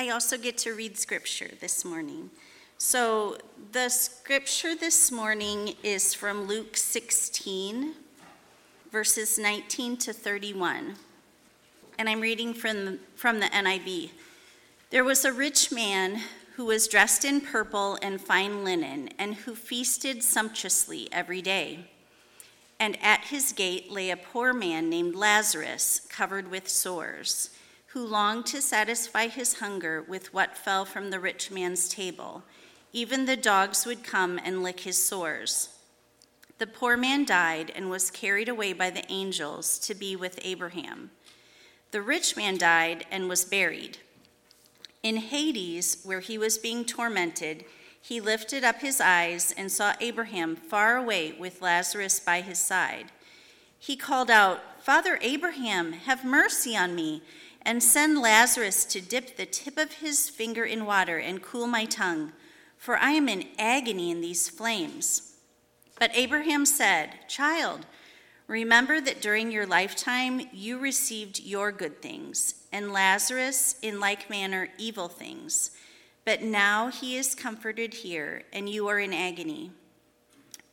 I also get to read scripture this morning. So, the scripture this morning is from Luke 16, verses 19 to 31. And I'm reading from the, from the NIV. There was a rich man who was dressed in purple and fine linen, and who feasted sumptuously every day. And at his gate lay a poor man named Lazarus, covered with sores, who longed to satisfy his hunger with what fell from the rich man's table. Even the dogs would come and lick his sores. The poor man died and was carried away by the angels to be with Abraham. The rich man died and was buried. In Hades, where he was being tormented, he lifted up his eyes and saw Abraham far away with Lazarus by his side. He called out, Father Abraham, have mercy on me, and send Lazarus to dip the tip of his finger in water and cool my tongue, for I am in agony in these flames. But Abraham said, Child, remember that during your lifetime you received your good things and Lazarus in like manner evil things. But now he is comforted here, and you are in agony.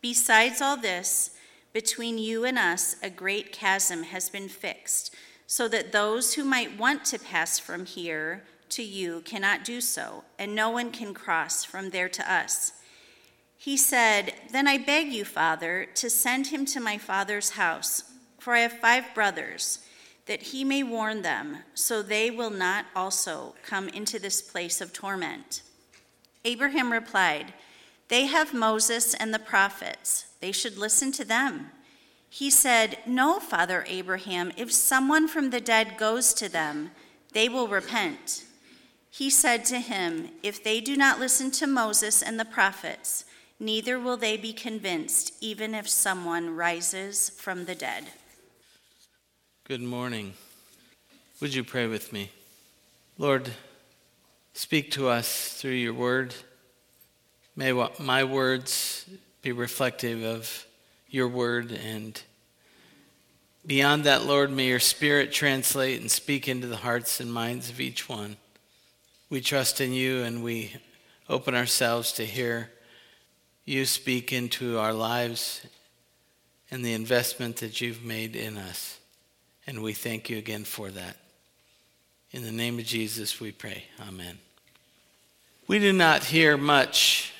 Besides all this, between you and us a great chasm has been fixed, so that those who might want to pass from here to you cannot do so, and no one can cross from there to us. He said, Then I beg you, Father, to send him to my father's house, for I have five brothers that he may warn them, so they will not also come into this place of torment. Abraham replied, They have Moses and the prophets. They should listen to them. He said, No, Father Abraham, if someone from the dead goes to them, they will repent. He said to him, If they do not listen to Moses and the prophets, neither will they be convinced, even if someone rises from the dead. Good morning. Would you pray with me? Lord, speak to us through your word. May my words be reflective of your word. And beyond that, Lord, may your spirit translate and speak into the hearts and minds of each one. We trust in you and we open ourselves to hear you speak into our lives and the investment that you've made in us. And we thank you again for that. In the name of Jesus, we pray. Amen. We do not hear much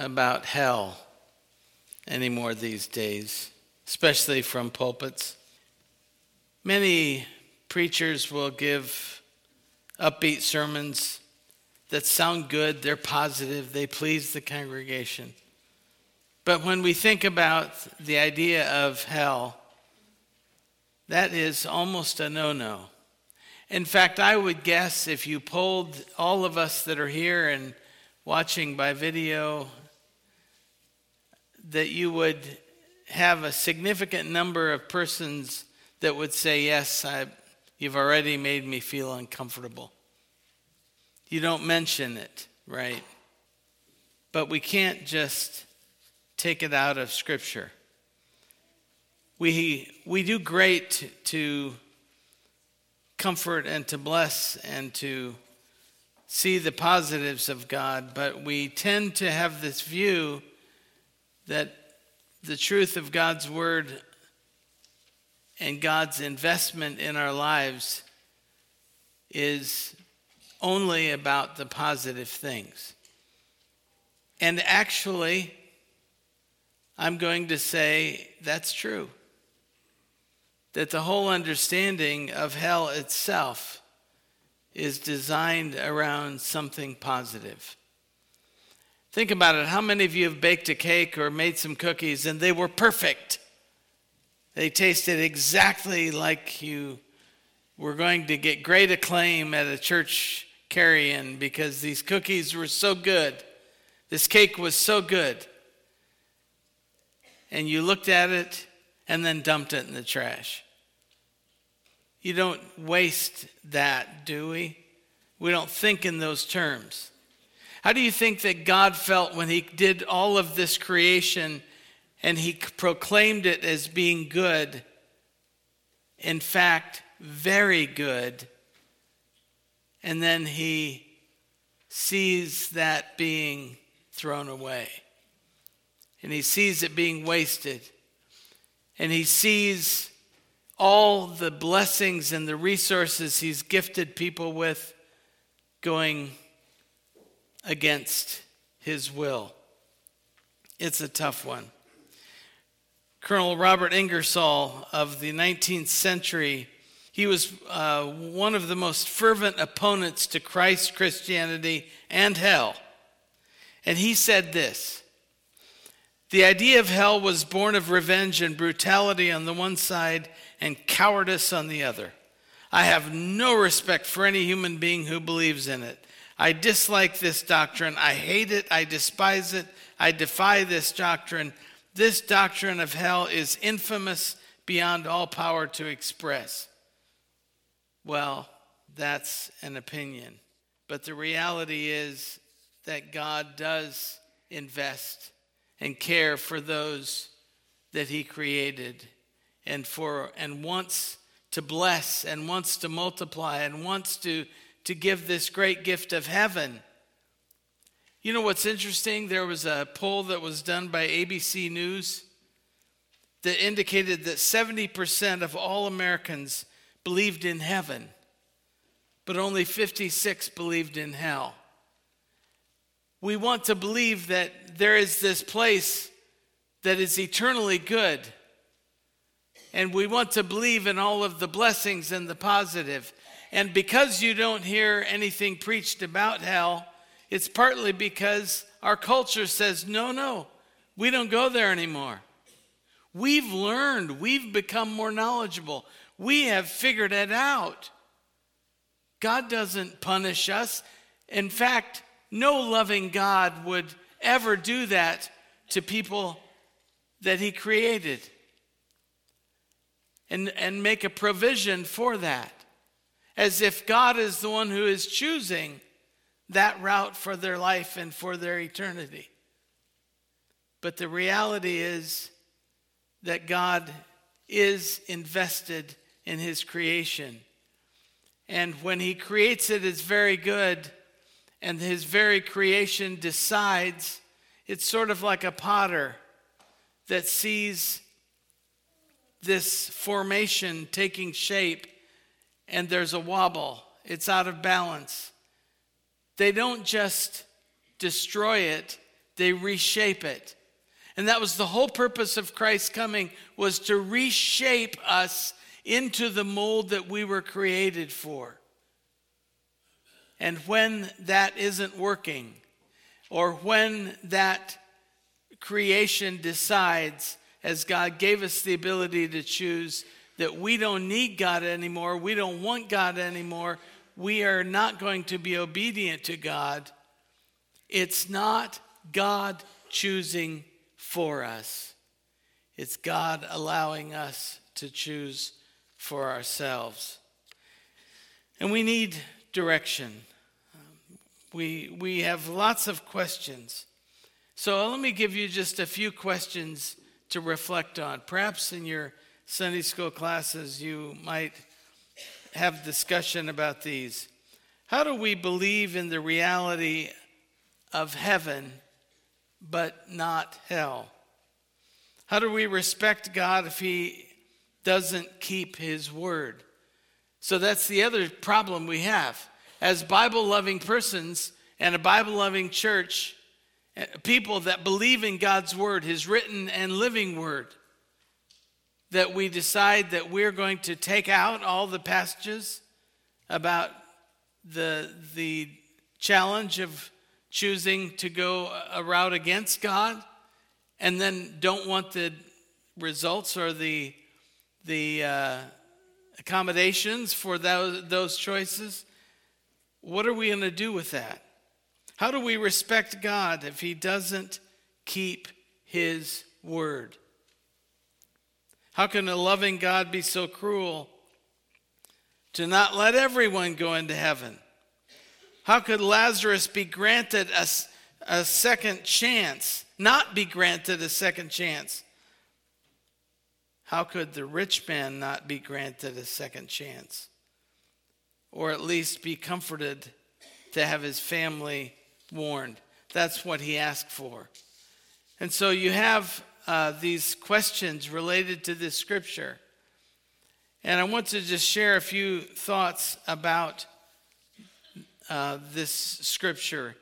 about hell anymore these days, especially from pulpits. Many preachers will give upbeat sermons that sound good, they're positive, they please the congregation. But when we think about the idea of hell, that is almost a no no. In fact, I would guess if you polled all of us that are here and watching by video, that you would have a significant number of persons that would say, Yes, I, you've already made me feel uncomfortable. You don't mention it, right? But we can't just take it out of Scripture we, we do great to, to comfort and to bless and to see the positives of God, but we tend to have this view that the truth of God's word and God's investment in our lives is only about the positive things. And actually, I'm going to say that's true that the whole understanding of hell itself is designed around something positive. Think about it. How many of you have baked a cake or made some cookies and they were perfect? They tasted exactly like you were going to get great acclaim at a church carry in because these cookies were so good. This cake was so good. And you looked at it and then dumped it in the trash. You don't waste that, do we? We don't think in those terms. How do you think that God felt when He did all of this creation and He proclaimed it as being good? In fact, very good. and then he sees that being thrown away. And he sees it being wasted. And he sees all the blessings and the resources he's gifted people with going against his will. It's a tough one. Colonel Robert Ingersoll of the 19th century, he was uh, one of the most fervent opponents to Christ, Christianity, and hell. And he said this The idea of hell was born of revenge and brutality on the one side and cowardice on the other. I have no respect for any human being who believes in it. I dislike this doctrine. I hate it. I despise it. I defy this doctrine. This doctrine of hell is infamous beyond all power to express. Well, that's an opinion. But the reality is that God does invest and care for those that he created and for and wants to bless and wants to multiply and wants to to give this great gift of heaven. You know what's interesting? There was a poll that was done by ABC News that indicated that 70% of all Americans believed in heaven, but only 56 believed in hell. We want to believe that there is this place that is eternally good. And we want to believe in all of the blessings and the positive. And because you don't hear anything preached about hell, it's partly because our culture says, no, no, we don't go there anymore. We've learned, we've become more knowledgeable, we have figured it out. God doesn't punish us. In fact, no loving God would ever do that to people that He created and, and make a provision for that as if God is the one who is choosing that route for their life and for their eternity. But the reality is that God is invested in his creation. And when he creates it, it's very good. And his very creation decides, it's sort of like a potter that sees this formation taking shape and there's a wobble, it's out of balance. They don't just destroy it, they reshape it. And that was the whole purpose of Christ's coming was to reshape us into the mold that we were created for. And when that isn't working, or when that creation decides, as God gave us the ability to choose, that we don't need God anymore, we don't want God anymore, we are not going to be obedient to God. It's not God choosing for us, it's God allowing us to choose for ourselves. And we need direction. We, we have lots of questions. So let me give you just a few questions to reflect on. Perhaps in your Sunday school classes, you might have discussion about these. How do we believe in the reality of heaven but not hell? How do we respect God if He doesn't keep His word? So that's the other problem we have. As Bible loving persons and a Bible loving church, eh, people that believe in God's word, His written and living word, that we decide that we're going to take out all the passages about the, the challenge of choosing to go a route against God and then don't want the results or the, the uh, accommodations for those, those choices. What are we going to do with that? How do we respect God if He doesn't keep His word? How can a loving God be so cruel to not let everyone go into heaven? How could Lazarus be granted a, a second chance, not be granted a second chance? How could the rich man not be granted a second chance? or at least be comforted to have his family warned. That's what he asked for. And so you have uh, these questions related to this scripture. And I want to just share a few thoughts about uh, this scripture.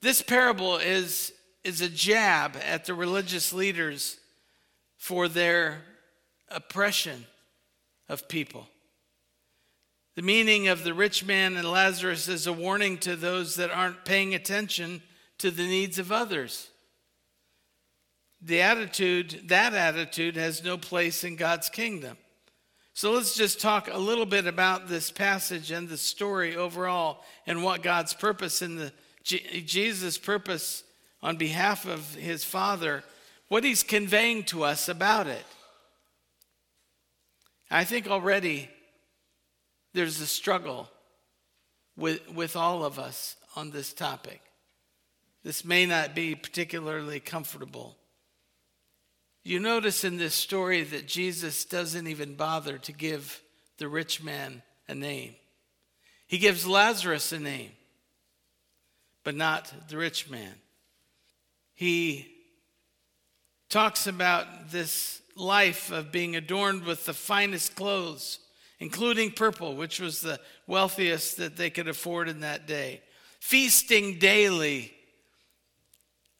This parable is, is a jab at the religious leaders for their oppression of people. The meaning of the rich man and Lazarus is a warning to those that aren't paying attention to the needs of others. The attitude, that attitude, has no place in God's kingdom. So let's just talk a little bit about this passage and the story overall and what God's purpose in the Jesus' purpose on behalf of his Father, what he's conveying to us about it. I think already there's a struggle with, with all of us on this topic. This may not be particularly comfortable. You notice in this story that Jesus doesn't even bother to give the rich man a name. He gives Lazarus a name, but not the rich man. He talks about this life of being adorned with the finest clothes, including purple, which was the wealthiest that they could afford in that day, feasting daily.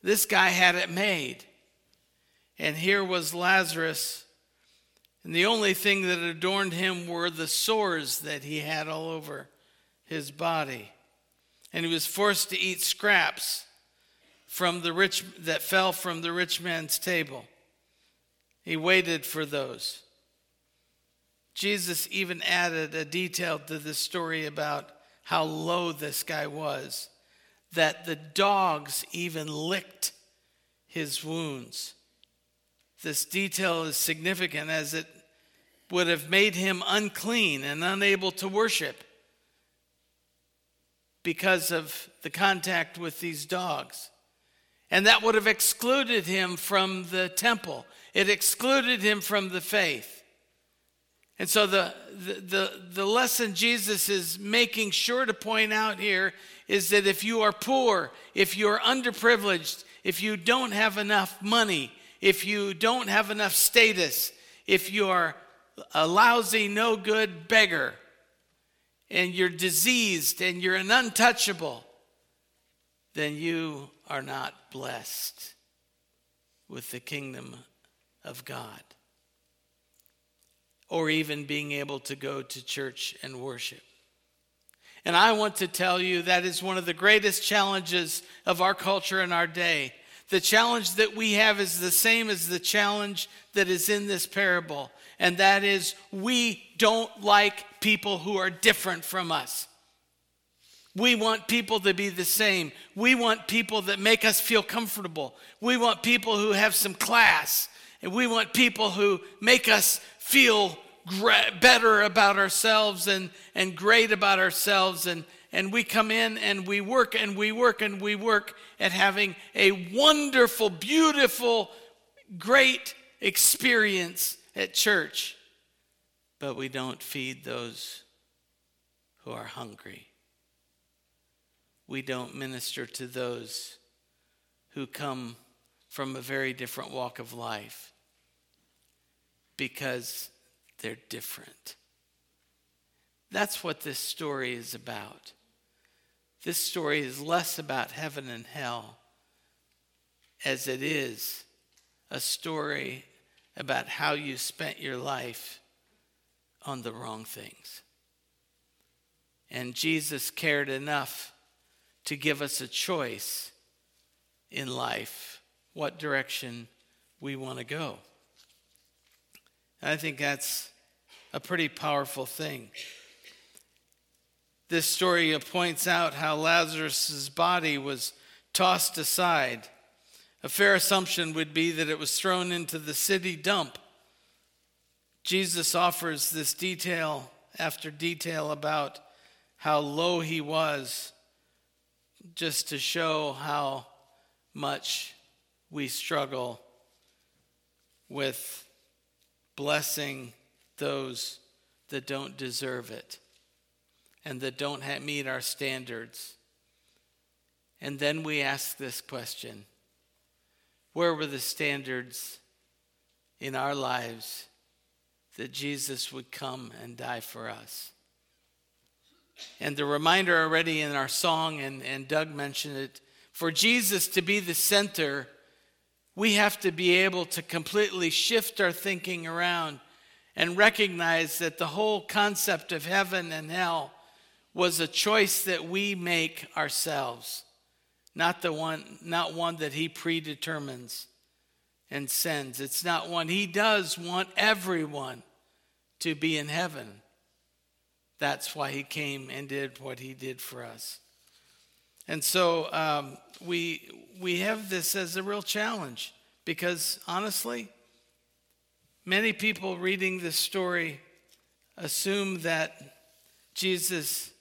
This guy had it made. And here was Lazarus. And the only thing that adorned him were the sores that he had all over his body. And he was forced to eat scraps from the rich that fell from the rich man's table. He waited for those. Jesus even added a detail to the story about how low this guy was, that the dogs even licked his wounds. This detail is significant as it would have made him unclean and unable to worship because of the contact with these dogs. And that would have excluded him from the temple, it excluded him from the faith. And so, the, the, the, the lesson Jesus is making sure to point out here is that if you are poor, if you're underprivileged, if you don't have enough money, if you don't have enough status, if you are a lousy, no good beggar, and you're diseased and you're an untouchable, then you are not blessed with the kingdom of God or even being able to go to church and worship. And I want to tell you that is one of the greatest challenges of our culture and our day the challenge that we have is the same as the challenge that is in this parable, and that is we don't like people who are different from us. We want people to be the same. We want people that make us feel comfortable. We want people who have some class. And we want people who make us feel better about ourselves and, and great about ourselves and, and we come in and we work and we work and we work at having a wonderful, beautiful, great experience at church, but we don't feed those who are hungry. We don't minister to those who come from a very different walk of life because they're different. That's what this story is about. This story is less about heaven and hell as it is a story about how you spent your life on the wrong things. And Jesus cared enough to give us a choice in life what direction we want to go. I think that's a pretty powerful thing. This story points out how Lazarus' body was tossed aside. A fair assumption would be that it was thrown into the city dump. Jesus offers this detail after detail about how low he was, just to show how much we struggle with blessing those that don't deserve it. And that don't ha- meet our standards. And then we ask this question Where were the standards in our lives that Jesus would come and die for us? And the reminder already in our song, and, and Doug mentioned it, for Jesus to be the center, we have to be able to completely shift our thinking around and recognize that the whole concept of heaven and hell was a choice that we make ourselves, not the one, not one that he predetermines and sends. It's not one. He does want everyone to be in heaven. That's why he came and did what he did for us. And so um, we, we have this as a real challenge because honestly, many people reading this story assume that Jesus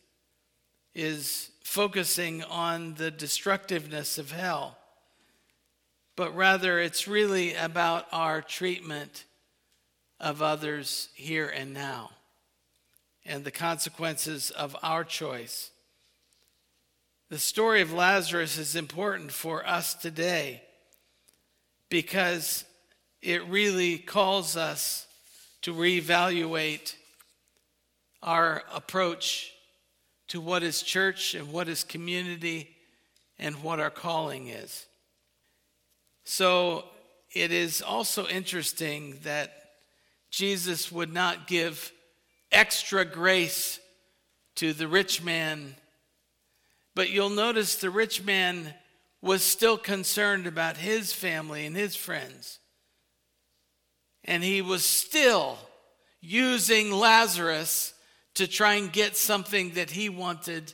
is focusing on the destructiveness of hell, but rather it's really about our treatment of others here and now and the consequences of our choice. The story of Lazarus is important for us today because it really calls us to reevaluate our approach to what is church and what is community and what our calling is. So it is also interesting that Jesus would not give extra grace to the rich man. But you'll notice the rich man was still concerned about his family and his friends. And he was still using Lazarus to try and get something that he wanted.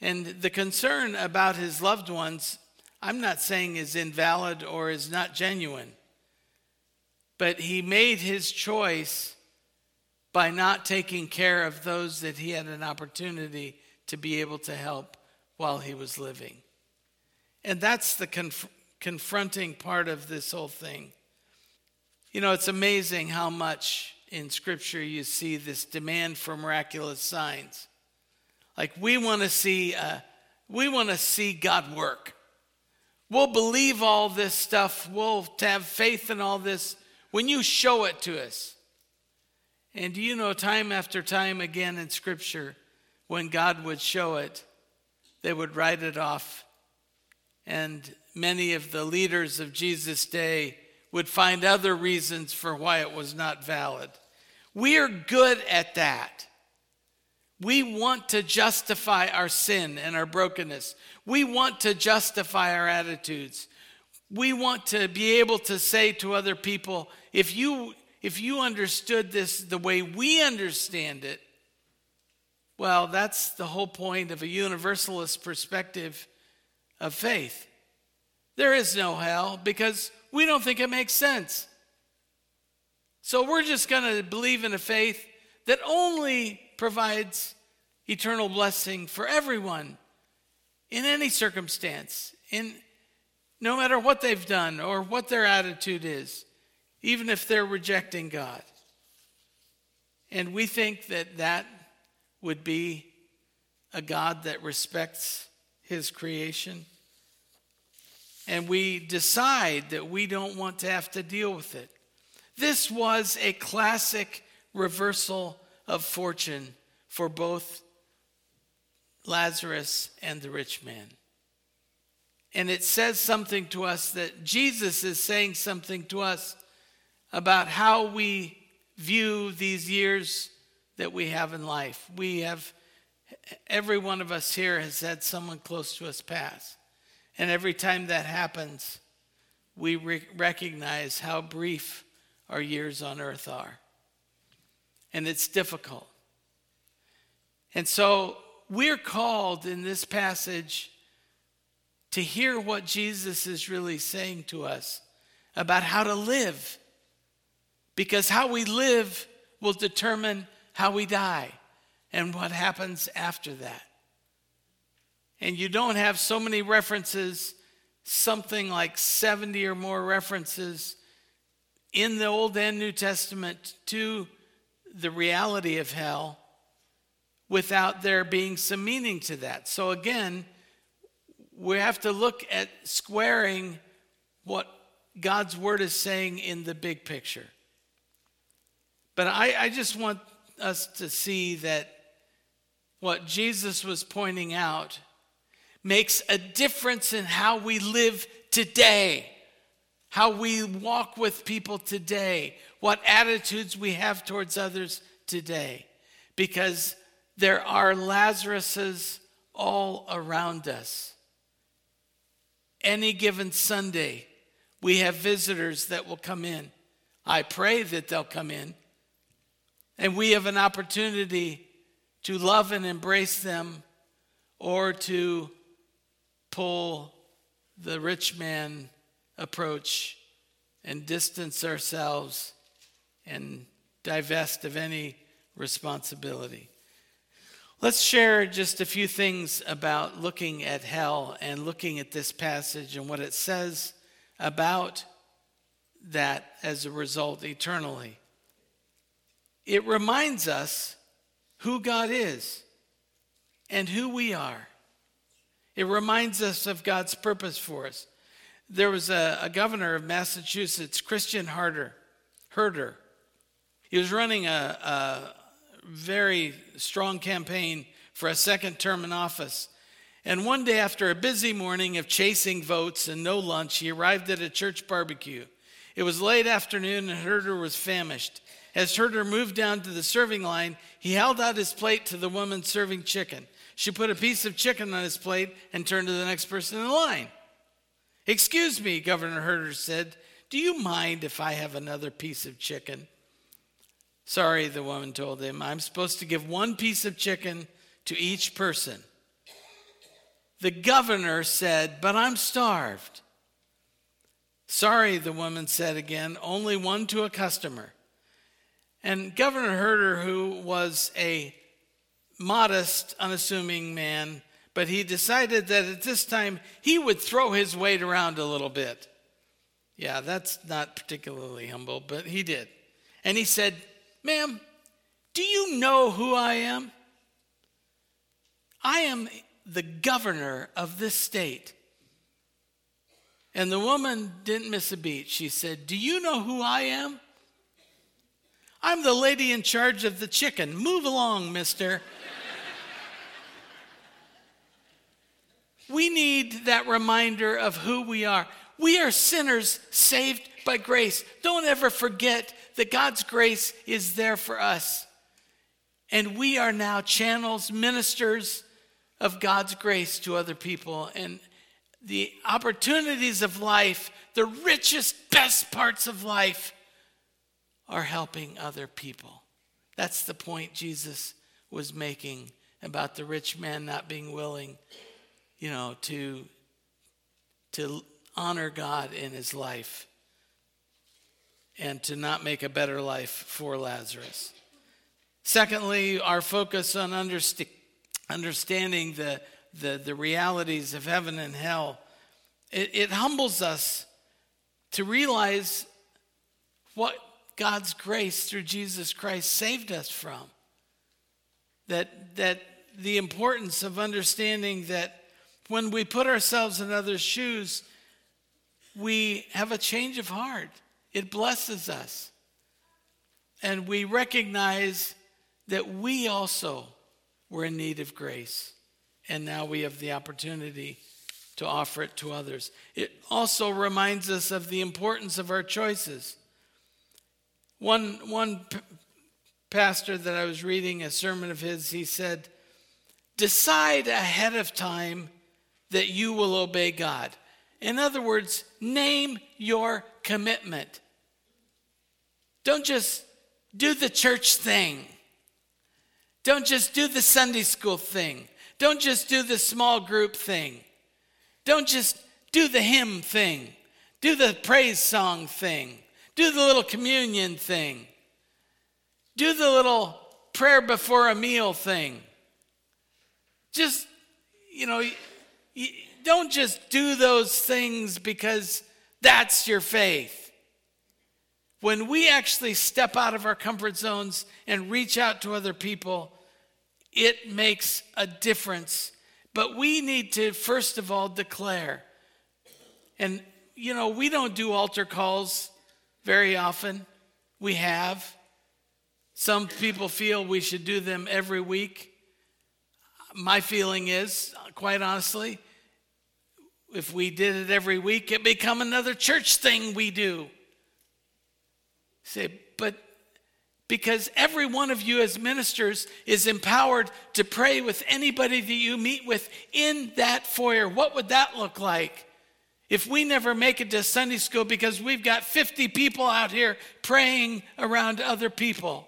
And the concern about his loved ones, I'm not saying is invalid or is not genuine, but he made his choice by not taking care of those that he had an opportunity to be able to help while he was living. And that's the conf- confronting part of this whole thing. You know, it's amazing how much in Scripture you see this demand for miraculous signs. Like we want to see, uh, we want to see God work. We'll believe all this stuff. We'll have faith in all this when you show it to us. And do you know, time after time again in Scripture, when God would show it, they would write it off. And many of the leaders of Jesus' day would find other reasons for why it was not valid. We are good at that. We want to justify our sin and our brokenness. We want to justify our attitudes. We want to be able to say to other people, if you if you understood this the way we understand it, well, that's the whole point of a universalist perspective of faith. There is no hell because we don't think it makes sense. So we're just going to believe in a faith that only provides eternal blessing for everyone in any circumstance, in no matter what they've done or what their attitude is even if they're rejecting God. And we think that that would be a God that respects his creation. And we decide that we don't want to have to deal with it. This was a classic reversal of fortune for both Lazarus and the rich man. And it says something to us that Jesus is saying something to us about how we view these years that we have in life. We have, every one of us here has had someone close to us pass. And every time that happens, we re- recognize how brief our years on earth are. And it's difficult. And so we're called in this passage to hear what Jesus is really saying to us about how to live because how we live will determine how we die and what happens after that. And you don't have so many references, something like 70 or more references in the Old and New Testament to the reality of hell without there being some meaning to that. So again, we have to look at squaring what God's word is saying in the big picture. But I, I just want us to see that what Jesus was pointing out makes a difference in how we live today, how we walk with people today, what attitudes we have towards others today. Because there are Lazaruses all around us. Any given Sunday, we have visitors that will come in. I pray that they'll come in. And we have an opportunity to love and embrace them or to pull the rich man approach and distance ourselves and divest of any responsibility. Let's share just a few things about looking at hell and looking at this passage and what it says about that as a result eternally. It reminds us who God is and who we are. It reminds us of God's purpose for us. There was a, a governor of Massachusetts, Christian Harder, Herter. He was running a, a very strong campaign for a second term in office. And one day, after a busy morning of chasing votes and no lunch, he arrived at a church barbecue. It was late afternoon, and Herter was famished. As Herter moved down to the serving line, he held out his plate to the woman serving chicken. She put a piece of chicken on his plate and turned to the next person in the line. Excuse me, Governor Herter said. Do you mind if I have another piece of chicken? Sorry, the woman told him. I'm supposed to give one piece of chicken to each person. The governor said, But I'm starved. Sorry, the woman said again, only one to a customer. And Governor Herter, who was a modest, unassuming man, but he decided that at this time he would throw his weight around a little bit. Yeah, that's not particularly humble, but he did. And he said, Ma'am, do you know who I am? I am the governor of this state. And the woman didn't miss a beat. She said, Do you know who I am? I'm the lady in charge of the chicken. Move along, mister. We need that reminder of who we are. We are sinners saved by grace. Don't ever forget that God's grace is there for us. And we are now channels, ministers of God's grace to other people. And the opportunities of life, the richest, best parts of life, are helping other people. That's the point Jesus was making about the rich man not being willing, you know, to, to honor God in his life and to not make a better life for Lazarus. Secondly, our focus on underst- understanding the, the, the, realities of heaven and hell. It, it humbles us to realize what God's grace through Jesus Christ saved us from. That, that the importance of understanding that when we put ourselves in others' shoes, we have a change of heart it blesses us. And we recognize that we also were in need of grace. And now we have the opportunity to offer it to others. It also reminds us of the importance of our choices. One, one p- pastor that I was reading a sermon of his, he said, Decide ahead of time that you will obey God. In other words, name your commitment. Don't just do the church thing. Don't just do the Sunday school thing. Don't just do the small group thing. Don't just do the hymn thing. Do the praise song thing. Do the little communion thing. Do the little prayer before a meal thing. Just, you know, don't just do those things because that's your faith when we actually step out of our comfort zones and reach out to other people, it makes a difference. But we need to, first of all, declare. And, you know, we don't do altar calls very often. We have. Some people feel we should do them every week. My feeling is, quite honestly, if we did it every week, it become another church thing we do. Say, but because every one of you as ministers is empowered to pray with anybody that you meet with in that foyer. What would that look like? If we never make it to Sunday school because we've got 50 people out here praying around other people.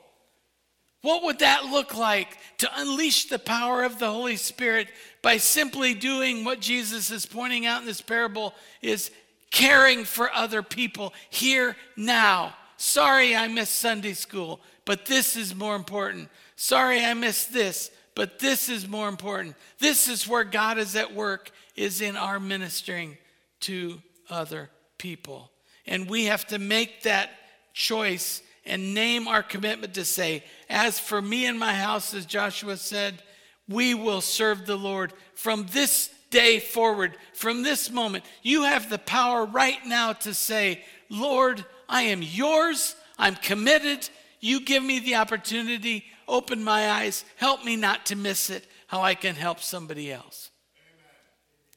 What would that look like to unleash the power of the Holy Spirit by simply doing what Jesus is pointing out in this parable is caring for other people here now Sorry I missed Sunday school, but this is more important. Sorry I missed this, but this is more important. This is where God is at work, is in our ministering to other people. And we have to make that choice and name our commitment to say, As for me and my house, as Joshua said, we will serve the Lord from this day forward, from this moment. You have the power right now to say, Lord, I am yours. I'm committed. You give me the opportunity. Open my eyes. Help me not to miss it. How I can help somebody else.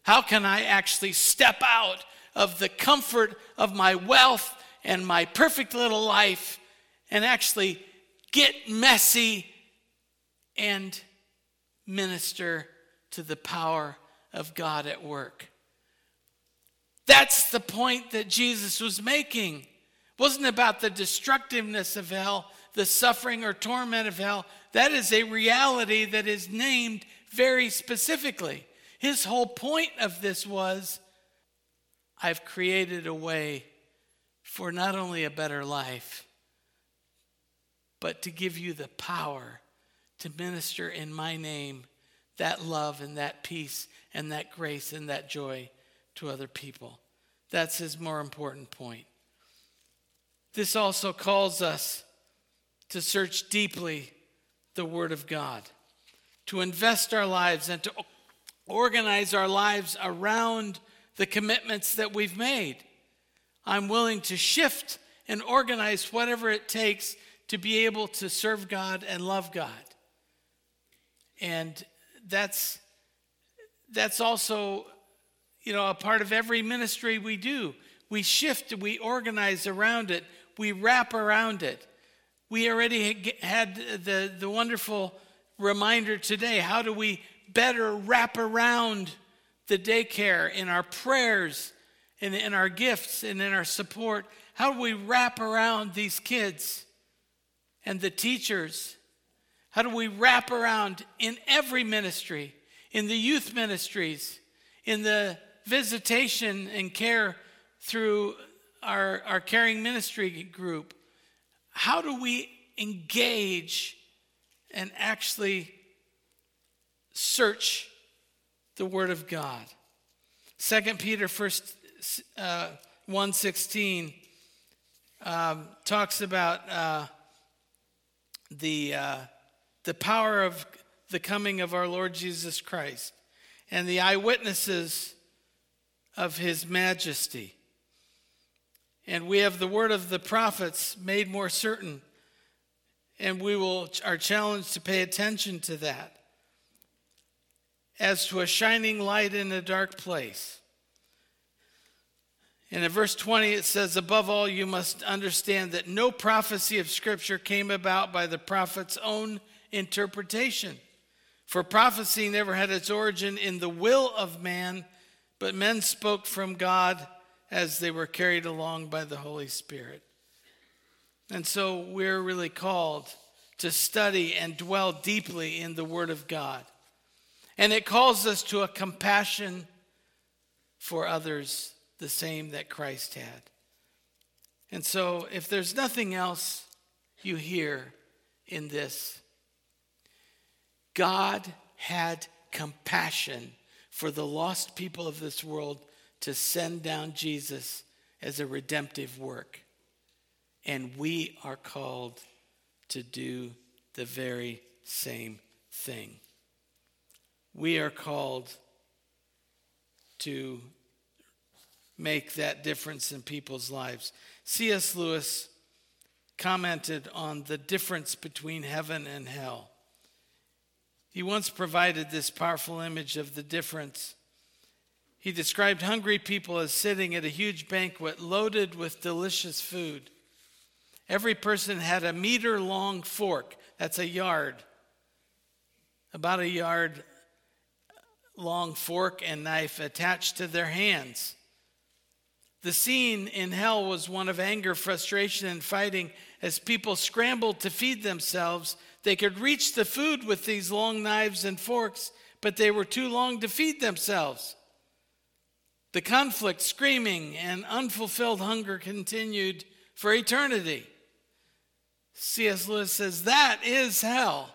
How can I actually step out of the comfort of my wealth and my perfect little life and actually get messy and minister to the power of God at work? That's the point that Jesus was making wasn't about the destructiveness of hell, the suffering or torment of hell. That is a reality that is named very specifically. His whole point of this was I've created a way for not only a better life, but to give you the power to minister in my name that love and that peace and that grace and that joy to other people. That's his more important point. This also calls us to search deeply the Word of God, to invest our lives and to organize our lives around the commitments that we've made. I'm willing to shift and organize whatever it takes to be able to serve God and love God. And that's that's also you know a part of every ministry we do. We shift, we organize around it we wrap around it. We already had the, the wonderful reminder today. How do we better wrap around the daycare in our prayers and in our gifts and in our support? How do we wrap around these kids and the teachers? How do we wrap around in every ministry, in the youth ministries, in the visitation and care through our, our caring ministry group, how do we engage and actually search the Word of God? 2 Peter first, uh, 1.16 um, talks about uh, the, uh, the power of the coming of our Lord Jesus Christ and the eyewitnesses of his majesty. And we have the word of the prophets made more certain. And we will are challenged to pay attention to that as to a shining light in a dark place. And in verse 20, it says, Above all, you must understand that no prophecy of Scripture came about by the prophet's own interpretation. For prophecy never had its origin in the will of man, but men spoke from God as they were carried along by the Holy Spirit. And so we're really called to study and dwell deeply in the Word of God. And it calls us to a compassion for others, the same that Christ had. And so, if there's nothing else you hear in this, God had compassion for the lost people of this world to send down Jesus as a redemptive work. And we are called to do the very same thing. We are called to make that difference in people's lives. C.S. Lewis commented on the difference between heaven and hell. He once provided this powerful image of the difference. He described hungry people as sitting at a huge banquet loaded with delicious food. Every person had a meter long fork, that's a yard, about a yard long fork and knife attached to their hands. The scene in hell was one of anger, frustration, and fighting as people scrambled to feed themselves. They could reach the food with these long knives and forks, but they were too long to feed themselves. The conflict, screaming, and unfulfilled hunger continued for eternity. C.S. Lewis says that is hell.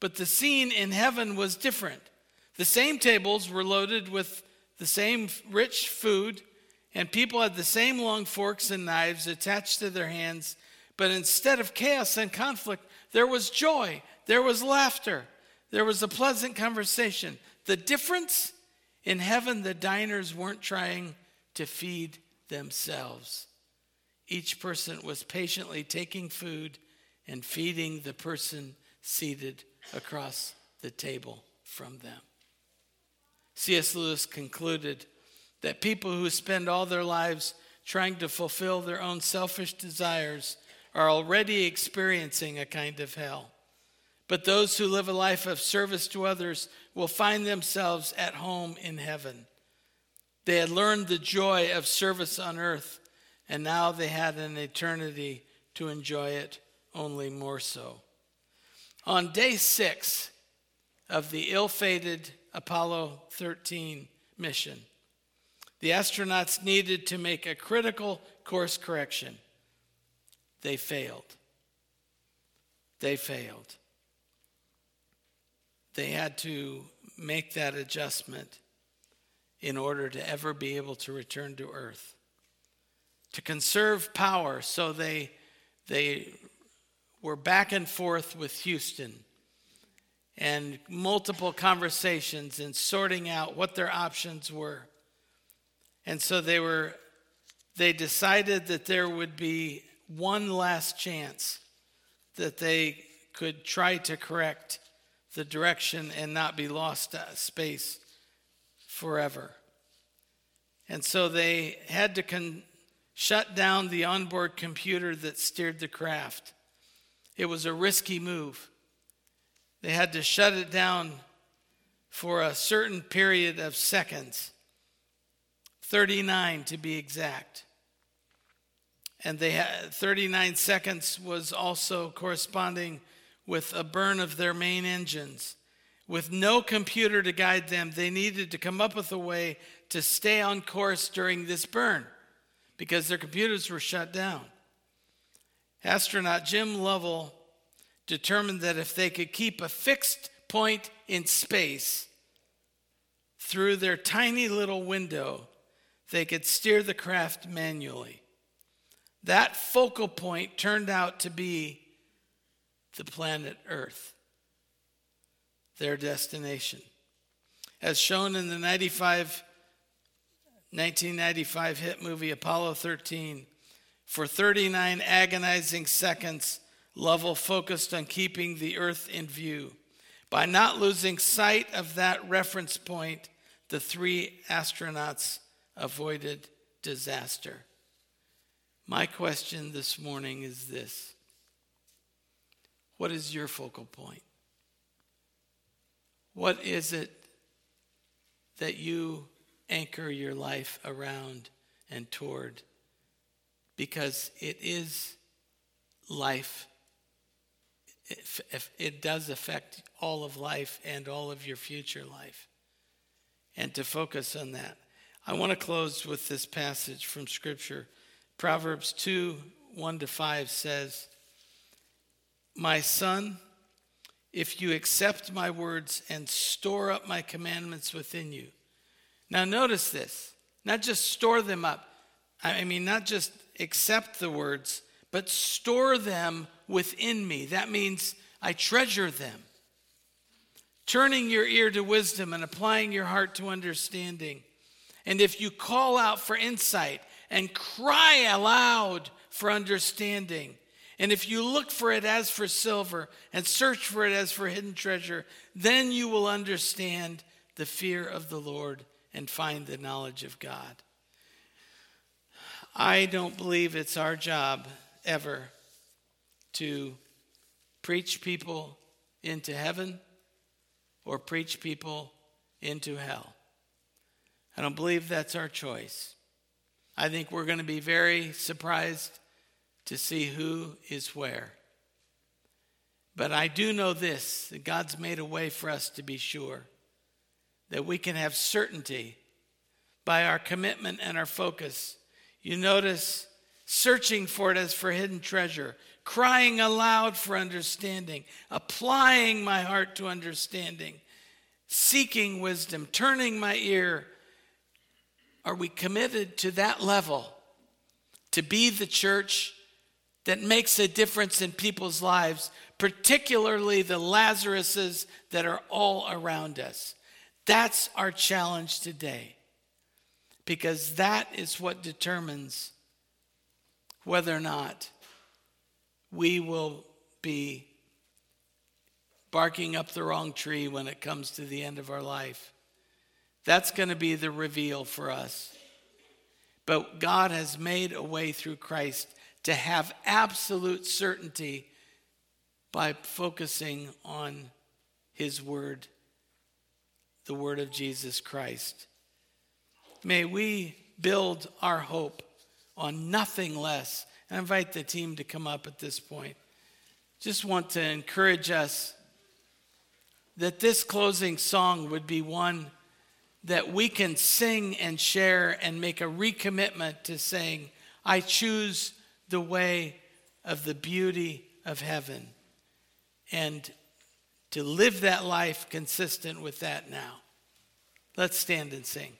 But the scene in heaven was different. The same tables were loaded with the same rich food, and people had the same long forks and knives attached to their hands. But instead of chaos and conflict, there was joy, there was laughter, there was a pleasant conversation. The difference in heaven, the diners weren't trying to feed themselves. Each person was patiently taking food and feeding the person seated across the table from them. C.S. Lewis concluded that people who spend all their lives trying to fulfill their own selfish desires are already experiencing a kind of hell. But those who live a life of service to others will find themselves at home in heaven. They had learned the joy of service on earth, and now they had an eternity to enjoy it only more so. On day six of the ill fated Apollo 13 mission, the astronauts needed to make a critical course correction. They failed. They failed. They had to make that adjustment in order to ever be able to return to earth. To conserve power, so they, they were back and forth with Houston and multiple conversations and sorting out what their options were. And so they were they decided that there would be one last chance that they could try to correct the direction and not be lost to space forever. And so they had to con- shut down the onboard computer that steered the craft. It was a risky move. They had to shut it down for a certain period of seconds 39 to be exact. And they had 39 seconds was also corresponding with a burn of their main engines. With no computer to guide them, they needed to come up with a way to stay on course during this burn because their computers were shut down. Astronaut Jim Lovell determined that if they could keep a fixed point in space through their tiny little window, they could steer the craft manually. That focal point turned out to be the planet Earth, their destination. As shown in the 95, 1995 hit movie Apollo 13, for 39 agonizing seconds, Lovell focused on keeping the Earth in view. By not losing sight of that reference point, the three astronauts avoided disaster. My question this morning is this what is your focal point? What is it that you anchor your life around and toward? Because it is life. It, it does affect all of life and all of your future life. And to focus on that. I want to close with this passage from Scripture. Proverbs 2 1 to 5 says, my son, if you accept my words and store up my commandments within you. Now, notice this not just store them up, I mean, not just accept the words, but store them within me. That means I treasure them. turning your ear to wisdom and applying your heart to understanding. And if you call out for insight and cry aloud for understanding, and if you look for it as for silver and search for it as for hidden treasure, then you will understand the fear of the Lord and find the knowledge of God. I don't believe it's our job ever to preach people into heaven or preach people into hell. I don't believe that's our choice. I think we're going to be very surprised to see who is where. But I do know this that God's made a way for us to be sure that we can have certainty by our commitment and our focus. You notice searching for it as for hidden treasure, crying aloud for understanding, applying my heart to understanding, seeking wisdom, turning my ear. Are we committed to that level to be the church that makes a difference in people's lives, particularly the Lazaruses that are all around us? That's our challenge today because that is what determines whether or not we will be barking up the wrong tree when it comes to the end of our life. That's going to be the reveal for us. But God has made a way through Christ to have absolute certainty by focusing on His Word, the Word of Jesus Christ. May we build our hope on nothing less. I invite the team to come up at this point. Just want to encourage us that this closing song would be one that we can sing and share and make a recommitment to saying, I choose the way of the beauty of heaven and to live that life consistent with that now. Let's stand and sing.